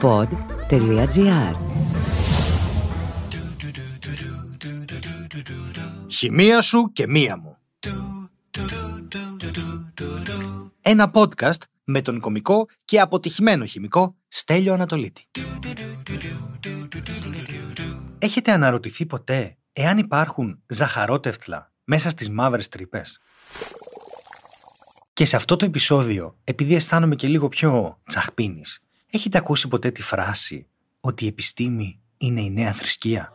pod.gr Χημεία σου και μία μου. Ένα podcast με τον κομικό και αποτυχημένο χημικό Στέλιο Ανατολίτη. Έχετε αναρωτηθεί ποτέ εάν υπάρχουν ζαχαρότευτλα μέσα στις μαύρες τρύπες; Και σε αυτό το επεισόδιο, επειδή αισθάνομαι και λίγο πιο τσαχπίνης, έχετε ακούσει ποτέ τη φράση ότι η επιστήμη είναι η νέα θρησκεία;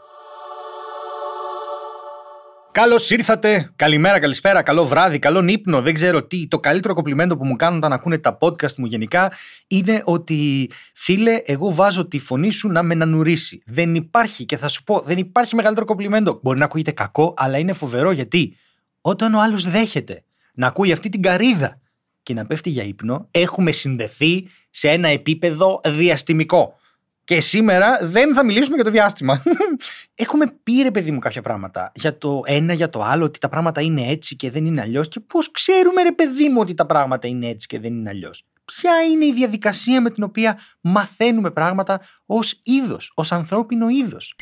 Καλώς ήρθατε. Καλημέρα, καλησπέρα, καλό βράδυ, καλό ύπνο. Δεν ξέρω τι. Το καλύτερο κομπλιμέντο που μου κάνουν όταν ακούνε τα podcast μου γενικά είναι ότι φίλε, εγώ βάζω τη φωνή σου να με νανουρίσει. Δεν υπάρχει, και θα σου πω, δεν υπάρχει μεγαλύτερο κομπλιμέντο. Μπορεί να ακούγεται κακό, αλλά είναι φοβερό γιατί όταν ο άλλος δέχεται να ακούει αυτή την καρίδα και να πέφτει για ύπνο, έχουμε συνδεθεί σε ένα επίπεδο διαστημικό. Και σήμερα δεν θα μιλήσουμε για το διάστημα. Έχουμε πει ρε παιδί μου κάποια πράγματα για το ένα, για το άλλο, ότι τα πράγματα είναι έτσι και δεν είναι αλλιώς. Και πώς ξέρουμε ρε παιδί μου ότι τα πράγματα είναι έτσι και δεν είναι αλλιώς. Ποια είναι η διαδικασία με την οποία μαθαίνουμε πράγματα ως είδος, ως ανθρώπινο είδος;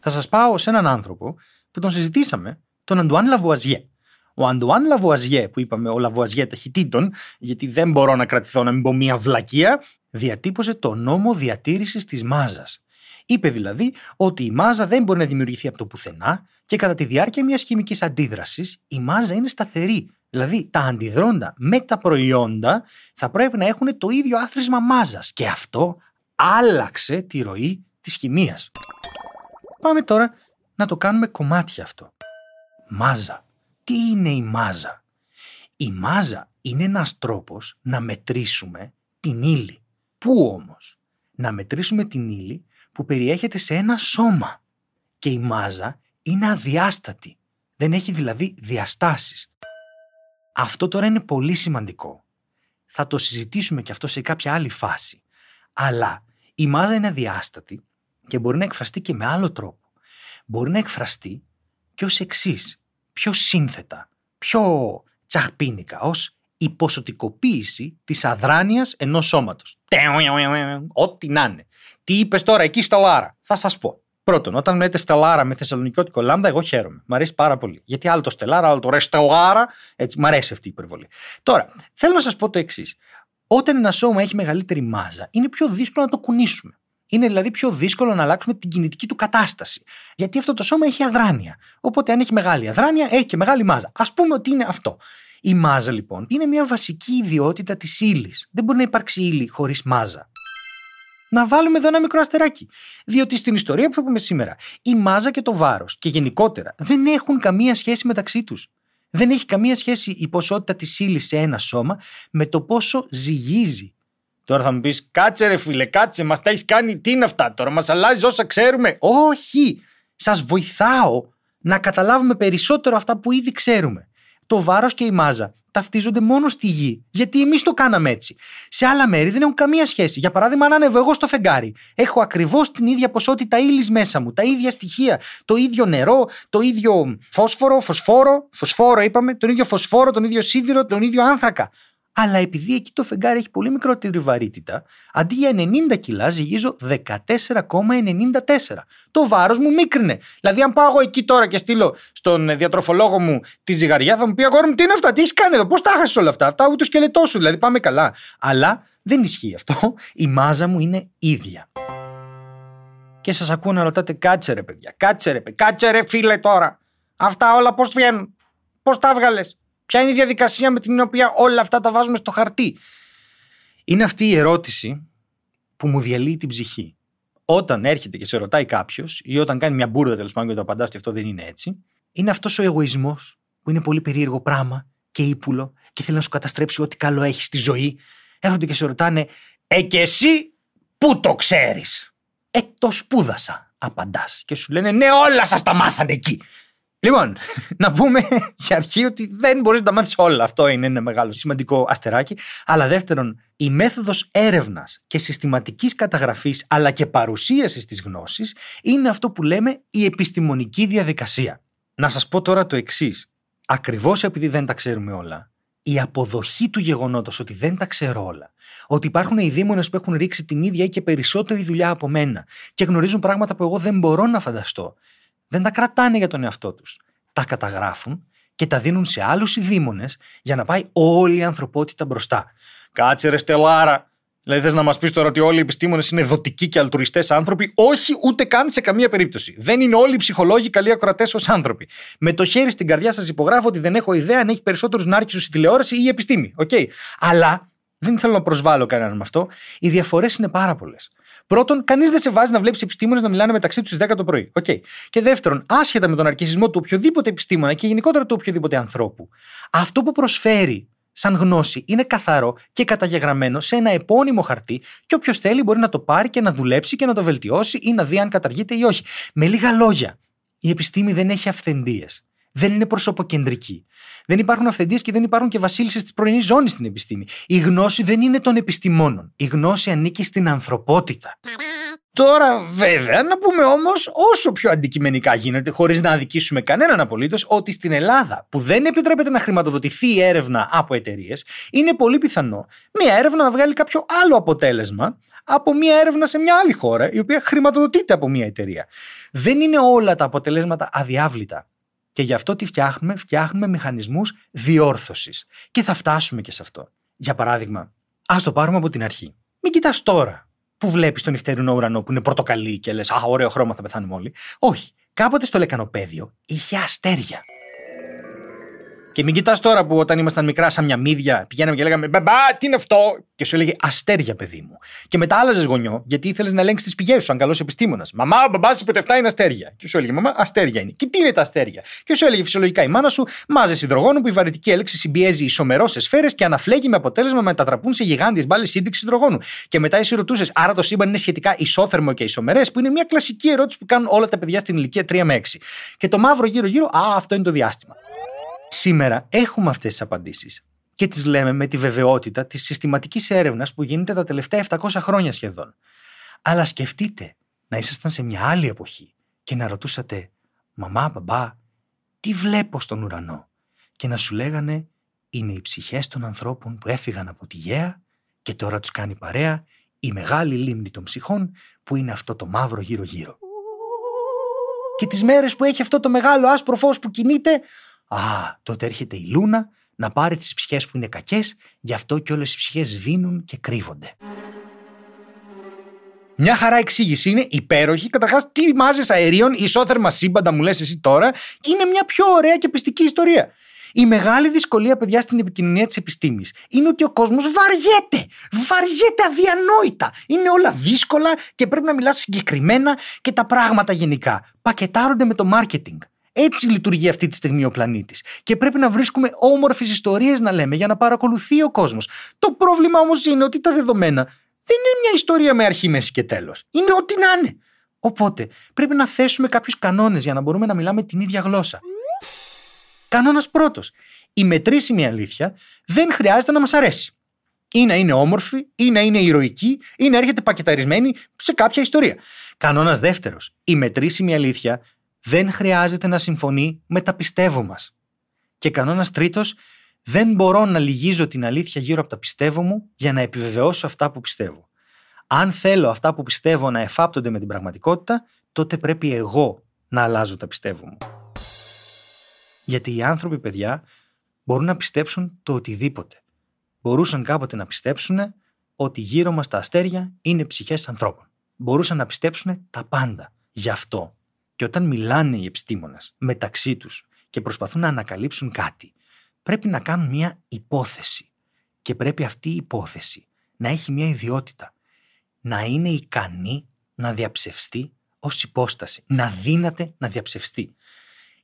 Θα σας πάω σε έναν άνθρωπο που τον συζητήσαμε, τον Αντουάν Λαβουαζιέ. Ο Αντουάν Λαβουαζιέ, που είπαμε ο Λαβουαζιέ ταχυτήτων, γιατί δεν μπορώ να κρατηθώ να μην πω μία βλακεία, διατύπωσε το νόμο διατήρησης της μάζας. Είπε δηλαδή ότι η μάζα δεν μπορεί να δημιουργηθεί από το πουθενά και κατά τη διάρκεια μιας χημικής αντίδρασης η μάζα είναι σταθερή. Δηλαδή τα αντιδρόντα με τα προϊόντα θα πρέπει να έχουν το ίδιο άθροισμα μάζας και αυτό άλλαξε τη ροή της χημίας. Πάμε τώρα να το κάνουμε κομμάτια αυτό. Μάζα. Τι είναι η μάζα; Η μάζα είναι ένας τρόπος να μετρήσουμε την ύλη. Πού όμως; Να μετρήσουμε την ύλη που περιέχεται σε ένα σώμα. Και η μάζα είναι αδιάστατη. Δεν έχει δηλαδή διαστάσεις. Αυτό τώρα είναι πολύ σημαντικό. Θα το συζητήσουμε και αυτό σε κάποια άλλη φάση. Αλλά η μάζα είναι αδιάστατη και μπορεί να εκφραστεί και με άλλο τρόπο. Μπορεί να εκφραστεί και ως εξής, πιο σύνθετα, πιο τσαχπίνικα, ως η ποσοτικοποίηση της αδράνειας ενός σώματος. Ό,τι να είναι. Τι είπες τώρα εκεί στα Λάρα; Θα σας πω. Πρώτον, όταν λέτε στελάρα με θεσσαλονικιώτικο λάμδα, εγώ χαίρομαι. Μ' αρέσει πάρα πολύ. Γιατί άλλο το στελάρα, άλλο το ρε στελάρα. Έτσι, μ' αρέσει αυτή η υπερβολή. Τώρα, θέλω να σας πω το εξής. Όταν ένα σώμα έχει μεγαλύτερη μάζα, είναι πιο δύσκολο να το κουνήσουμε. Είναι δηλαδή πιο δύσκολο να αλλάξουμε την κινητική του κατάσταση. Γιατί αυτό το σώμα έχει αδράνεια. Οπότε, αν έχει μεγάλη αδράνεια, έχει και μεγάλη μάζα. Α πούμε ότι είναι αυτό. Η μάζα λοιπόν είναι μια βασική ιδιότητα της ύλης. Δεν μπορεί να υπάρξει ύλη χωρίς μάζα. Να βάλουμε εδώ ένα μικρό αστεράκι. Διότι στην ιστορία που θα πούμε σήμερα, η μάζα και το βάρος και γενικότερα δεν έχουν καμία σχέση μεταξύ τους. Δεν έχει καμία σχέση η ποσότητα της ύλης σε ένα σώμα με το πόσο ζυγίζει. Τώρα θα μου πεις, κάτσε ρε φίλε, κάτσε, μας τα έχεις κάνει, τι είναι αυτά τώρα, μας αλλάζει όσα ξέρουμε. Όχι! Σας βοηθάω να καταλάβουμε περισσότερο αυτά που ήδη ξέρουμε το βάρος και η μάζα ταυτίζονται μόνο στη γη. Γιατί εμείς το κάναμε έτσι. Σε άλλα μέρη δεν έχουν καμία σχέση. Για παράδειγμα, αν ανέβω εγώ στο φεγγάρι, έχω ακριβώς την ίδια ποσότητα ύλης μέσα μου, τα ίδια στοιχεία, το ίδιο νερό, το ίδιο φόσφορο, φωσφόρο, φωσφόρο είπαμε, τον ίδιο φωσφόρο, τον ίδιο σίδηρο, τον ίδιο άνθρακα αλλά επειδή εκεί το φεγγάρι έχει πολύ μικρότερη βαρύτητα, αντί για 90 κιλά ζυγίζω 14,94. Το βάρος μου μίκρινε. Δηλαδή, αν πάω εγώ εκεί τώρα και στείλω στον διατροφολόγο μου τη ζυγαριά, θα μου πει αγόρι μου τι είναι αυτά, τι έχεις κάνει εδώ, πώς τα χάσει όλα αυτά. Αυτά ούτε το σκελετό σου, δηλαδή πάμε καλά. Αλλά δεν ισχύει αυτό. Η μάζα μου είναι ίδια. Και σας ακούω να ρωτάτε, κάτσε ρε παιδιά, κάτσε ρε, κάτσε ρε φίλε τώρα. Αυτά όλα πώς βγαίνουν, πώς τα έβγαλες. Ποια είναι η διαδικασία με την οποία όλα αυτά τα βάζουμε στο χαρτί; Είναι αυτή η ερώτηση που μου διαλύει την ψυχή. Όταν έρχεται και σε ρωτάει κάποιος, ή όταν κάνει μια μπουρδα τέλος πάντων και το απαντάς ότι αυτό δεν είναι έτσι, είναι αυτός ο εγωισμός που είναι πολύ περίεργο πράγμα και ύπουλο και θέλει να σου καταστρέψει ό,τι καλό έχεις στη ζωή. Έρχονται και σε ρωτάνε, Ε, και εσύ πού το ξέρεις; Ε, το σπούδασα, απαντάς. Και σου λένε, Ναι, όλα σας τα μάθανε εκεί. Λοιπόν, να πούμε για αρχή ότι δεν μπορείς να τα μάθεις όλα. Αυτό είναι ένα μεγάλο σημαντικό αστεράκι. Αλλά δεύτερον, η μέθοδος έρευνας και συστηματικής καταγραφής αλλά και παρουσίασης της γνώσης είναι αυτό που λέμε η επιστημονική διαδικασία. Να σας πω τώρα το εξής. Ακριβώς επειδή δεν τα ξέρουμε όλα, η αποδοχή του γεγονότος ότι δεν τα ξέρω όλα, ότι υπάρχουν οι δήμονες που έχουν ρίξει την ίδια ή και περισσότερη δουλειά από μένα και γνωρίζουν πράγματα που εγώ δεν μπορώ να φανταστώ, δεν τα κρατάνε για τον εαυτό τους. Τα καταγράφουν και τα δίνουν σε άλλους δήμονες για να πάει όλη η ανθρωπότητα μπροστά. Κάτσε ρε Στελάρα, Δηλαδή, θες να μας πεις τώρα ότι όλοι οι επιστήμονες είναι δοτικοί και αλτουριστές άνθρωποι; Όχι, ούτε καν σε καμία περίπτωση. Δεν είναι όλοι οι ψυχολόγοι καλοί ακροατές ως άνθρωποι. Με το χέρι στην καρδιά σας υπογράφω ότι δεν έχω ιδέα αν έχει περισσότερους νάρκισου η τηλεόραση ή η επιστήμη. Okay. Αλλά δεν θέλω να προσβάλλω κανέναν με αυτό. Οι διαφορές είναι πάρα πολλές. Πρώτον, κανείς δεν σε βάζει να βλέπεις επιστήμονες να μιλάνε μεταξύ τους στις 10 το πρωί. Okay. Και δεύτερον, άσχετα με τον αρκισμό του οποιοδήποτε επιστήμονα και γενικότερα του οποιοδήποτε ανθρώπου, αυτό που προσφέρει σαν γνώση είναι καθαρό και καταγεγραμμένο σε ένα επώνυμο χαρτί και όποιος θέλει μπορεί να το πάρει και να δουλέψει και να το βελτιώσει ή να δει αν καταργείται ή όχι. Με λίγα λόγια, η επιστήμη δεν έχει αυθεντίες. Δεν είναι προσωποκεντρική. Δεν υπάρχουν αυθεντίες και δεν υπάρχουν και βασίλισσες της πρωινής ζώνης στην επιστήμη. Η γνώση δεν είναι των επιστημόνων. Η γνώση ανήκει στην ανθρωπότητα. Τώρα, βέβαια, να πούμε όμως, όσο πιο αντικειμενικά γίνεται, χωρίς να αδικήσουμε κανέναν απολύτως, ότι στην Ελλάδα, που δεν επιτρέπεται να χρηματοδοτηθεί η έρευνα από εταιρείες, είναι πολύ πιθανό μία έρευνα να βγάλει κάποιο άλλο αποτέλεσμα από μία έρευνα σε μια άλλη χώρα, η οποία χρηματοδοτείται από μία εταιρεία. Δεν είναι όλα τα αποτελέσματα αδιάβλητα. Και γι' αυτό τι φτιάχνουμε, φτιάχνουμε μηχανισμούς διόρθωσης. Και θα φτάσουμε και σε αυτό. Για παράδειγμα, ας το πάρουμε από την αρχή. Μην κοιτάς τώρα που βλέπεις τον νυχτερινό ουρανό που είναι πορτοκαλί και λες: Α, ωραίο χρώμα θα πεθάνουμε όλοι. Όχι. Κάποτε στο λεκανοπέδιο είχε αστέρια. Και μην κοιτάς τώρα που όταν ήμασταν μικρά, σαν μια μύδια, πηγαίναμε και λέγαμε Μπαμπά, τι είναι αυτό! Και σου έλεγε Αστέρια, παιδί μου. Και μετά άλλαζες γονιό, γιατί ήθελες να ελέγξεις τις πηγές σου, σαν καλός επιστήμονας. Μαμά, ο μπαμπάς είπε ότι είναι αστέρια. Και σου έλεγε Μαμά, αστέρια είναι. Και τι είναι τα αστέρια; Και σου έλεγε φυσιολογικά η μάνα σου, μάζε υδρογόνο που η βαρυτική έλεξη συμπιέζει ισομερό σε σφαίρες και αναφλέγει με αποτέλεσμα να μετατραπούν σε γιγάντιες μπάλες σύνδεξη υδρογόνου. Και μετά εσύ ρωτούσες, άρα το σύμπαν είναι σχετικά ισόθερμο και ισομερές, που είναι μια κλασική ερώτηση που κάνουν όλα τα παιδιά στην ηλικία 3 με 6. Και το μαύρο γύρω-γύρω, α, αυτό είναι το διάστημα. Σήμερα έχουμε αυτές τις απαντήσεις και τις λέμε με τη βεβαιότητα της συστηματικής έρευνας που γίνεται τα τελευταία 700 χρόνια σχεδόν. Αλλά σκεφτείτε να ήσασταν σε μια άλλη εποχή και να ρωτούσατε «Μαμά, μπαμπά, τι βλέπω στον ουρανό» και να σου λέγανε «Είναι οι ψυχές των ανθρώπων που έφυγαν από τη γέα και τώρα τους κάνει παρέα η μεγάλη λίμνη των ψυχών που είναι αυτό το μαύρο γύρω-γύρω». Και τις μέρες που έχει αυτό το μεγάλο άσπρο φως που κινείται Α, τότε έρχεται η Λούνα να πάρει τις ψυχές που είναι κακές, γι' αυτό και όλες οι ψυχές σβήνουν και κρύβονται. Μια χαρά εξήγηση είναι υπέροχη. Καταρχάς, τι μάζε αερίων, ισόθερμα σύμπαντα, μου λες εσύ τώρα, είναι μια πιο ωραία και πιστική ιστορία. Η μεγάλη δυσκολία, παιδιά, στην επικοινωνία της επιστήμης είναι ότι ο κόσμος βαριέται. Βαριέται αδιανόητα. Είναι όλα δύσκολα και πρέπει να μιλάς συγκεκριμένα και τα πράγματα γενικά. Πακετάρονται με το marketing. Έτσι λειτουργεί αυτή τη στιγμή ο πλανήτης. Και πρέπει να βρίσκουμε όμορφες ιστορίες να λέμε για να παρακολουθεί ο κόσμος. Το πρόβλημα όμως είναι ότι τα δεδομένα δεν είναι μια ιστορία με αρχή, μέση και τέλος. Είναι ό,τι να είναι. Οπότε πρέπει να θέσουμε κάποιους κανόνες για να μπορούμε να μιλάμε την ίδια γλώσσα. Κανόνας πρώτος. Η μετρήσιμη αλήθεια δεν χρειάζεται να μας αρέσει. Ή να είναι όμορφη, ή να είναι ηρωική, ή να έρχεται πακεταρισμένη σε κάποια ιστορία. Κανόνας δεύτερος. Η μετρήσιμη αλήθεια δεν χρειάζεται να συμφωνεί με τα πιστεύω μας. Και κανόνας τρίτος, δεν μπορώ να λυγίζω την αλήθεια γύρω από τα πιστεύω μου για να επιβεβαιώσω αυτά που πιστεύω. Αν θέλω αυτά που πιστεύω να εφάπτονται με την πραγματικότητα, τότε πρέπει εγώ να αλλάζω τα πιστεύω μου. Γιατί οι άνθρωποι, παιδιά, μπορούν να πιστέψουν το οτιδήποτε. Μπορούσαν κάποτε να πιστέψουν ότι γύρω μας τα αστέρια είναι ψυχές ανθρώπων. Μπορούσαν να πιστέψουν τα πάντα. Γι' αυτό και όταν μιλάνε οι επιστήμονες μεταξύ τους και προσπαθούν να ανακαλύψουν κάτι, πρέπει να κάνουν μια υπόθεση. Και πρέπει αυτή η υπόθεση να έχει μια ιδιότητα. Να είναι ικανή να διαψευστεί ως υπόσταση. Να δύναται να διαψευστεί.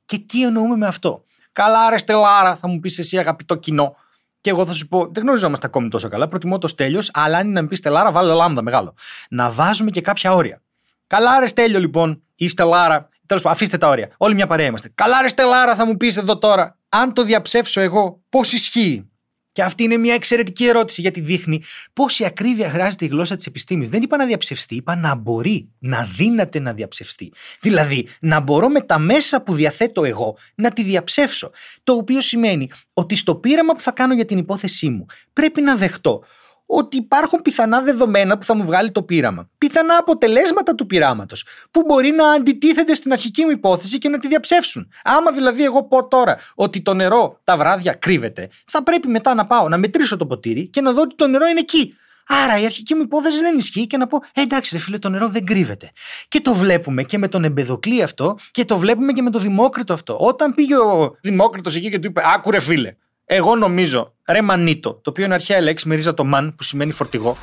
Και τι εννοούμε με αυτό; Καλά ρε Στελάρα, θα μου πεις εσύ αγαπητό κοινό. Και εγώ θα σου πω, δεν γνωριζόμαστε ακόμη τόσο καλά. Προτιμώ το στέλιος, αλλά αν είναι να μου πεις Στελάρα, βάλε λάμδα μεγάλο. Να βάζουμε και κάποια όρια. Καλά, ρε Στέλιο, λοιπόν, ή Στελάρα. Τέλος πάντων, αφήστε τα όρια. Όλοι μια παρέα είμαστε. Καλά, ρε Στελάρα, θα μου πεις εδώ τώρα. Αν το διαψεύσω εγώ, πώς ισχύει; Και αυτή είναι μια εξαιρετική ερώτηση γιατί δείχνει πόση ακρίβεια χρειάζεται η γλώσσα της επιστήμης. Δεν είπα να διαψευστεί, είπα να μπορεί, να δύναται να διαψευστεί. Δηλαδή, να μπορώ με τα μέσα που διαθέτω εγώ να τη διαψεύσω. Το οποίο σημαίνει ότι στο πείραμα που θα κάνω για την υπόθεσή μου πρέπει να δεχτώ ότι υπάρχουν πιθανά δεδομένα που θα μου βγάλει το πείραμα. Πιθανά αποτελέσματα του πειράματος, που μπορεί να αντιτίθενται στην αρχική μου υπόθεση και να τη διαψεύσουν. Άμα δηλαδή εγώ πω τώρα ότι το νερό τα βράδια κρύβεται, θα πρέπει μετά να πάω να μετρήσω το ποτήρι και να δω ότι το νερό είναι εκεί. Άρα η αρχική μου υπόθεση δεν ισχύει και να πω ε, εντάξει, ρε φίλε, το νερό δεν κρύβεται. Και το βλέπουμε και με τον Εμπεδοκλή αυτό και το βλέπουμε και με τον Δημόκριτο αυτό. Όταν πήγε ο Δημόκριτος εκεί και του είπε, Άκουρε φίλε, εγώ νομίζω, ρε μανίτο, το οποίο είναι αρχαία λέξη με ρίζα το μαν που σημαίνει φορτηγό.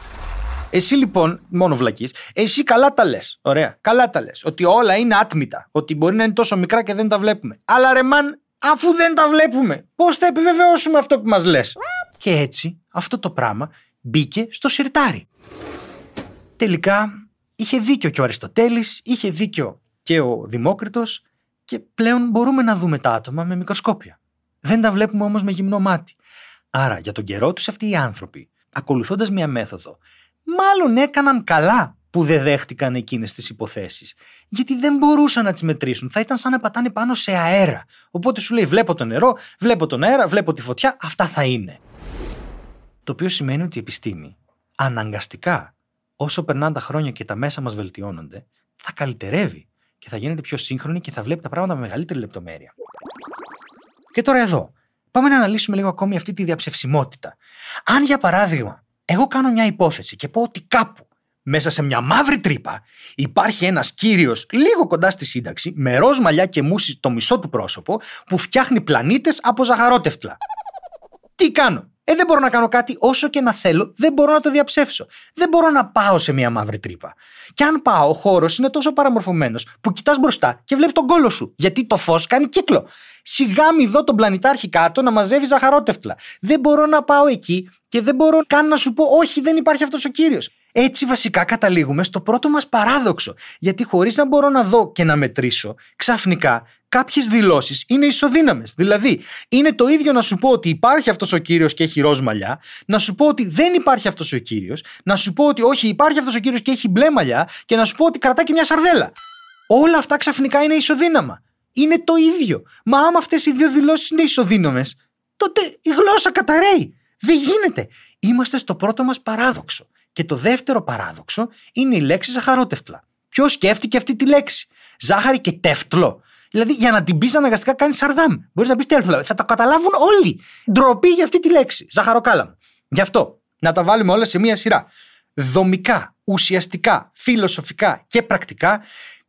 Εσύ λοιπόν, μόνο βλακή, εσύ καλά τα λες. Ωραία, καλά τα λες. Ότι όλα είναι άτμητα. Ότι μπορεί να είναι τόσο μικρά και δεν τα βλέπουμε. Αλλά ρε μαν, αφού δεν τα βλέπουμε, πώς θα επιβεβαιώσουμε αυτό που μας λες; Και έτσι, αυτό το πράγμα μπήκε στο σιρτάρι. Τελικά, είχε δίκιο και ο Αριστοτέλης, είχε δίκιο και ο Δημόκριτος και πλέον μπορούμε να δούμε τα άτομα με μικροσκόπια. Δεν τα βλέπουμε όμως με γυμνό μάτι. Άρα, για τον καιρό τους αυτοί οι άνθρωποι, ακολουθώντας μια μέθοδο, μάλλον έκαναν καλά που δεν δέχτηκαν εκείνες τις υποθέσεις. Γιατί δεν μπορούσαν να τις μετρήσουν. Θα ήταν σαν να πατάνε πάνω σε αέρα. Οπότε σου λέει: Βλέπω το νερό, βλέπω τον αέρα, βλέπω τη φωτιά, αυτά θα είναι. Το οποίο σημαίνει ότι η επιστήμη αναγκαστικά, όσο περνάνε τα χρόνια και τα μέσα μας βελτιώνονται, θα καλυτερεύει και θα γίνεται πιο σύγχρονη και θα βλέπει τα πράγματα με μεγαλύτερη λεπτομέρεια. Και τώρα εδώ, πάμε να αναλύσουμε λίγο ακόμη αυτή τη διαψευσιμότητα. Αν για παράδειγμα, εγώ κάνω μια υπόθεση και πω ότι κάπου μέσα σε μια μαύρη τρύπα υπάρχει ένας κύριος λίγο κοντά στη σύνταξη, με ροζ μαλλιά και μουσι το μισό του πρόσωπο, που φτιάχνει πλανήτες από ζαχαρότευτλα. Τι κάνω; Ε, δεν μπορώ να κάνω κάτι όσο και να θέλω, δεν μπορώ να το διαψεύσω. Δεν μπορώ να πάω σε μια μαύρη τρύπα. Και αν πάω, ο χώρος είναι τόσο παραμορφωμένος που κοιτάς μπροστά και βλέπεις τον κόλο σου. Γιατί το φως κάνει κύκλο. Σιγά μη δω τον πλανητάρχη κάτω να μαζεύει ζαχαρότευτλα. Δεν μπορώ να πάω εκεί και δεν μπορώ καν να σου πω, Όχι, δεν υπάρχει αυτός ο κύριος. Έτσι βασικά καταλήγουμε στο πρώτο μας παράδοξο. Γιατί χωρίς να μπορώ να δω και να μετρήσω, ξαφνικά κάποιες δηλώσεις είναι ισοδύναμες. Δηλαδή, είναι το ίδιο να σου πω ότι υπάρχει αυτός ο κύριος και έχει ροζ μαλλιά, να σου πω ότι δεν υπάρχει αυτός ο κύριος, να σου πω ότι όχι υπάρχει αυτός ο κύριος και έχει μπλε μαλλιά και να σου πω ότι κρατά και μια σαρδέλα. Όλα αυτά ξαφνικά είναι ισοδύναμα. Είναι το ίδιο. Μα άμα αυτές οι δύο δηλώσεις είναι ισοδύναμες, τότε η γλώσσα καταραίει. Δεν γίνεται. Είμαστε στο πρώτο μας παράδοξο. Και το δεύτερο παράδοξο είναι η λέξη ζαχαρότευτλα. Ποιος σκέφτηκε αυτή τη λέξη; Ζάχαρη και τεύτλο. Δηλαδή, για να την πεις αναγκαστικά κάνεις σαρδάμ. Μπορείς να πεις τεύτλο. Θα το καταλάβουν όλοι. Ντροπή για αυτή τη λέξη. Ζαχαροκάλαμο. Γι' αυτό να τα βάλουμε όλα σε μία σειρά. Δομικά, ουσιαστικά, φιλοσοφικά και πρακτικά,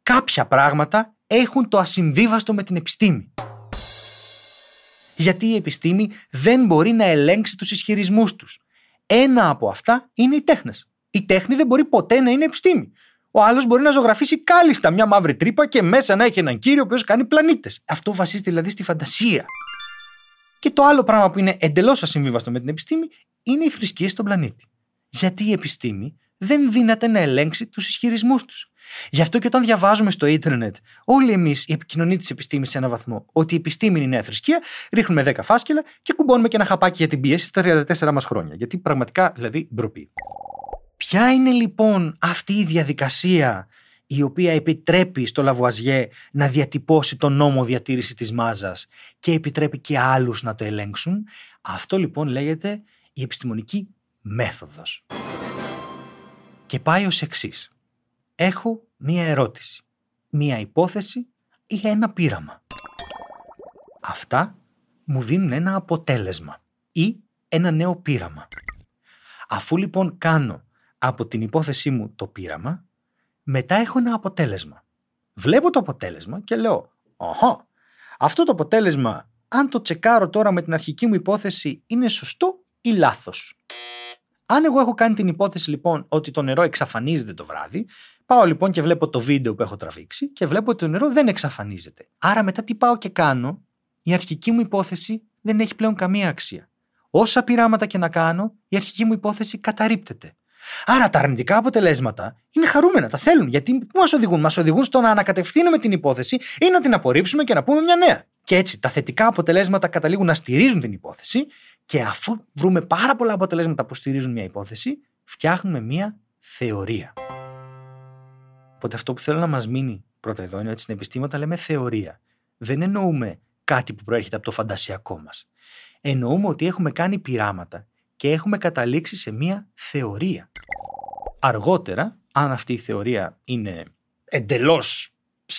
κάποια πράγματα έχουν το ασυμβίβαστο με την επιστήμη. Γιατί η επιστήμη δεν μπορεί να ελέγξει τους ισχυρισμούς τους. Ένα από αυτά είναι οι τέχνες. Η τέχνη δεν μπορεί ποτέ να είναι επιστήμη. Ο άλλος μπορεί να ζωγραφίσει κάλλιστα μια μαύρη τρύπα και μέσα να έχει έναν κύριο που κάνει πλανήτες. Αυτό βασίζεται δηλαδή στη φαντασία. Και το άλλο πράγμα που είναι εντελώς ασυμβίβαστο με την επιστήμη είναι η θρησκεία στον πλανήτη. Γιατί η επιστήμη δεν δύναται να ελέγξει τους ισχυρισμούς τους. Γι' αυτό και όταν διαβάζουμε στο ίντερνετ, όλοι εμείς, η επικοινωνία της επιστήμης σε έναν βαθμό, ότι η επιστήμη είναι η νέα θρησκεία, ρίχνουμε 10 φάσκελα και κουμπώνουμε και ένα χαπάκι για την πίεση στα 34 μας χρόνια. Γιατί πραγματικά δηλαδή ντροπή. Ποια είναι λοιπόν αυτή η διαδικασία η οποία επιτρέπει στο Λαβουαζιέ να διατυπώσει τον νόμο διατήρησης της μάζας και επιτρέπει και άλλους να το ελέγξουν; Αυτό λοιπόν λέγεται η επιστημονική μέθοδος. Και πάει ως εξής έχω μία ερώτηση, μία υπόθεση ή ένα πείραμα. Αυτά μου δίνουν ένα αποτέλεσμα ή ένα νέο πείραμα. Αφού λοιπόν κάνω από την υπόθεσή μου το πείραμα, μετά έχω ένα αποτέλεσμα. Βλέπω το αποτέλεσμα και λέω, «Οχα, αυτό το αποτέλεσμα, αν το τσεκάρω τώρα με την αρχική μου υπόθεση, είναι σωστό ή λάθος». Αν εγώ έχω κάνει την υπόθεση λοιπόν ότι το νερό εξαφανίζεται το βράδυ, πάω λοιπόν και βλέπω το βίντεο που έχω τραβήξει και βλέπω ότι το νερό δεν εξαφανίζεται. Άρα μετά τι πάω και κάνω, η αρχική μου υπόθεση δεν έχει πλέον καμία αξία. Όσα πειράματα και να κάνω, η αρχική μου υπόθεση καταρρύπτεται. Άρα τα αρνητικά αποτελέσματα είναι χαρούμενα, τα θέλουν. Γιατί πού μας οδηγούν, μας οδηγούν στο να ανακατευθύνουμε την υπόθεση ή να την απορρίψουμε και να πούμε μια νέα. Και έτσι τα θετικά αποτελέσματα καταλήγουν να στηρίζουν την υπόθεση Και αφού βρούμε πάρα πολλά αποτελέσματα που στηρίζουν μια υπόθεση, φτιάχνουμε μια θεωρία. Οπότε αυτό που θέλω να μας μείνει πρώτα εδώ είναι ότι στην επιστήμη όταν λέμε θεωρία, δεν εννοούμε κάτι που προέρχεται από το φαντασιακό μας. Εννοούμε ότι έχουμε κάνει πειράματα και έχουμε καταλήξει σε μια θεωρία. Αργότερα, αν αυτή η θεωρία είναι εντελώς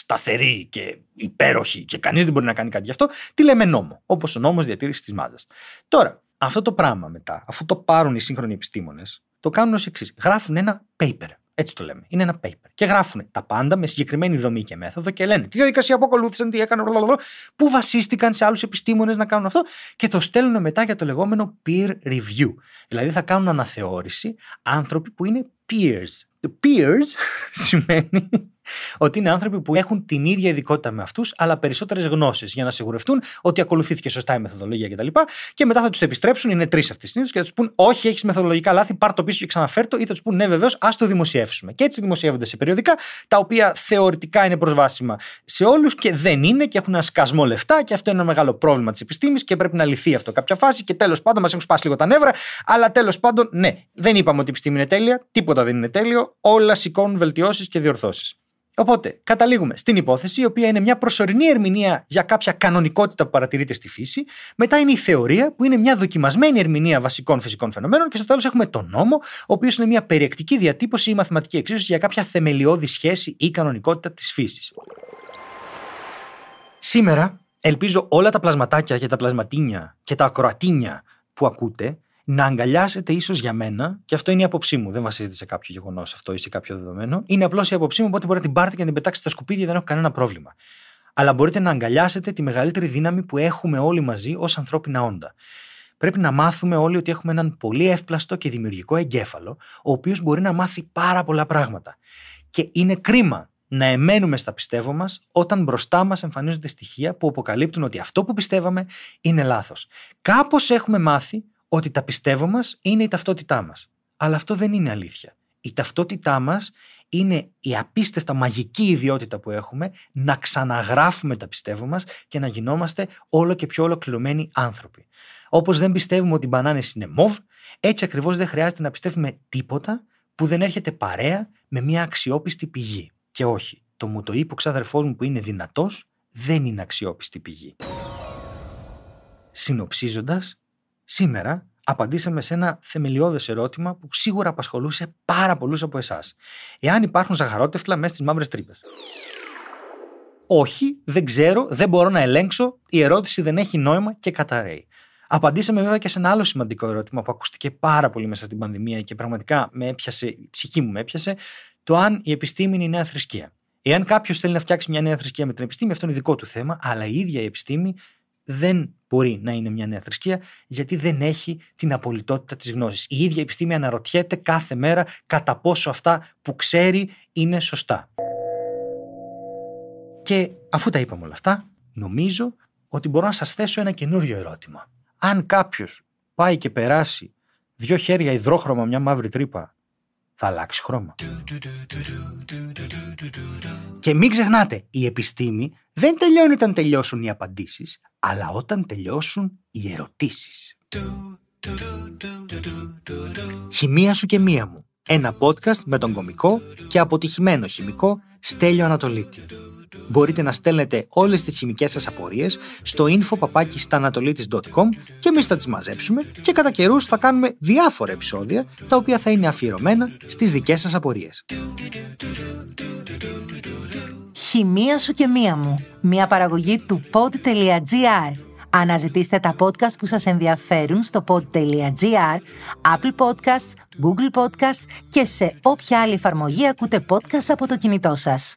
σταθερή και υπέροχη και κανείς δεν μπορεί να κάνει κάτι γι' αυτό, τι λέμε νόμο, όπως ο νόμος διατήρησης της μάζας. Τώρα, αυτό το πράγμα μετά, αφού το πάρουν οι σύγχρονοι επιστήμονες, το κάνουν ως εξής. Γράφουν ένα paper. Έτσι το λέμε. Είναι ένα paper. Και γράφουν τα πάντα με συγκεκριμένη δομή και μέθοδο και λένε τη διαδικασία που ακολούθησαν, τι έκαναν, που βασίστηκαν σε άλλους επιστήμονες να κάνουν αυτό και το στέλνουν μετά για το λεγόμενο peer review. Δηλαδή θα κάνουν αναθεώρηση άνθρωποι που είναι peers. Το peers σημαίνει ότι είναι άνθρωποι που έχουν την ίδια ειδικότητα με αυτούς, αλλά περισσότερες γνώσεις για να σιγουρευτούν ότι ακολουθήθηκε σωστά η μεθοδολογία κτλ. Και, και μετά θα τους επιστρέψουν, είναι τρεις αυτοί συνήθως, και θα τους πούν: Όχι, έχεις μεθοδολογικά λάθη, πάρ το πίσω και ξαναφέρ το, ή θα τους πούν: Ναι, βεβαίως, ας το δημοσιεύσουμε. Και έτσι δημοσιεύονται σε περιοδικά, τα οποία θεωρητικά είναι προσβάσιμα σε όλους και δεν είναι και έχουν ένα σκασμό λεφτά και αυτό είναι ένα μεγάλο πρόβλημα της επιστήμης και πρέπει να λυθεί αυτό κάποια φάση. Και τέλος πάντων, μας έχουν σπάσει λίγο τα νεύρα, αλλά τέλος πάντων, ναι, δεν είπαμε ότι η επιστήμη είναι τέλεια, τίποτα δεν είναι τέλειο, όλα σηκώνουν βελτιώσεις και διορθώσεις. Οπότε, καταλήγουμε στην υπόθεση, η οποία είναι μια προσωρινή ερμηνεία για κάποια κανονικότητα που παρατηρείται στη φύση. Μετά είναι η θεωρία, που είναι μια δοκιμασμένη ερμηνεία βασικών φυσικών φαινομένων. Και στο τέλος έχουμε τον νόμο, ο οποίος είναι μια περιεκτική διατύπωση ή μαθηματική εξίσωση για κάποια θεμελιώδη σχέση ή κανονικότητα της φύσης. Σήμερα, ελπίζω όλα τα πλασματάκια και τα πλασματίνια και τα ακροατίνια που ακούτε να αγκαλιάσετε ίσως για μένα, και αυτό είναι η άποψή μου, δεν βασίζεται σε κάποιο γεγονός αυτό ή σε κάποιο δεδομένο. Είναι απλώς η άποψή μου, οπότε μπορείτε να την πάρετε και να την πετάξετε στα σκουπίδια, δεν έχω κανένα πρόβλημα. Αλλά μπορείτε να αγκαλιάσετε τη μεγαλύτερη δύναμη που έχουμε όλοι μαζί ως ανθρώπινα όντα. Πρέπει να μάθουμε όλοι ότι έχουμε έναν πολύ εύπλαστο και δημιουργικό εγκέφαλο, ο οποίος μπορεί να μάθει πάρα πολλά πράγματα. Και είναι κρίμα να εμένουμε στα πιστεύω μας όταν μπροστά μας εμφανίζονται στοιχεία που αποκαλύπτουν ότι αυτό που πιστεύαμε είναι λάθος. Κάπως έχουμε μάθει ότι τα πιστεύω μας είναι η ταυτότητά μας. Αλλά αυτό δεν είναι αλήθεια. Η ταυτότητά μας είναι η απίστευτα μαγική ιδιότητα που έχουμε να ξαναγράφουμε τα πιστεύω μας και να γινόμαστε όλο και πιο ολοκληρωμένοι άνθρωποι. Όπως δεν πιστεύουμε ότι οι μπανάνες είναι μοβ, έτσι ακριβώς δεν χρειάζεται να πιστεύουμε τίποτα που δεν έρχεται παρέα με μια αξιόπιστη πηγή. Και όχι, το μου το είπε ο ξάδερφός μου που είναι δυνατός δεν είναι αξιόπιστη πηγή. Συνοψίζοντας, Σήμερα απαντήσαμε σε ένα θεμελιώδες ερώτημα που σίγουρα απασχολούσε πάρα πολλούς από εσάς. Εάν υπάρχουν ζαχαρότευτλα μέσα στις μαύρες τρύπες. Όχι, δεν ξέρω, δεν μπορώ να ελέγξω, η ερώτηση δεν έχει νόημα και καταραίει. Απαντήσαμε βέβαια και σε ένα άλλο σημαντικό ερώτημα που ακούστηκε πάρα πολύ μέσα στην πανδημία και πραγματικά με έπιασε, η ψυχή μου με έπιασε, το αν η επιστήμη είναι η νέα θρησκεία. Εάν κάποιος θέλει να φτιάξει μια νέα θρησκεία με την επιστήμη, αυτό είναι δικό του θέμα, αλλά η ίδια η επιστήμη δεν μπορεί να είναι μια νέα θρησκεία, γιατί δεν έχει την απολυτότητα της γνώσης. Η ίδια η επιστήμη αναρωτιέται κάθε μέρα κατά πόσο αυτά που ξέρει είναι σωστά. Και αφού τα είπαμε όλα αυτά, νομίζω ότι μπορώ να σας θέσω ένα καινούριο ερώτημα. Αν κάποιος πάει και περάσει δύο χέρια υδρόχρωμα μια μαύρη τρύπα, θα αλλάξει χρώμα. Και μην ξεχνάτε, η επιστήμη δεν τελειώνει όταν τελειώσουν οι απαντήσεις, αλλά όταν τελειώσουν οι ερωτήσεις. Χημεία σου και μία μου. Ένα podcast με τον κομικό και αποτυχημένο χημικό Στέλιο Ανατολίτη. Μπορείτε να στέλνετε όλες τις χημικές σας απορίες στο info.stanatolitis.com και εμείς θα τις μαζέψουμε και κατά καιρούς θα κάνουμε διάφορα επεισόδια τα οποία θα είναι αφιερωμένα στις δικές σας απορίες. Χημεία σου και μία μου. Μια παραγωγή του pod.gr. Αναζητήστε τα podcast που σας ενδιαφέρουν στο pod.gr, Apple Podcasts, Google Podcasts και σε όποια άλλη εφαρμογή ακούτε podcast από το κινητό σας.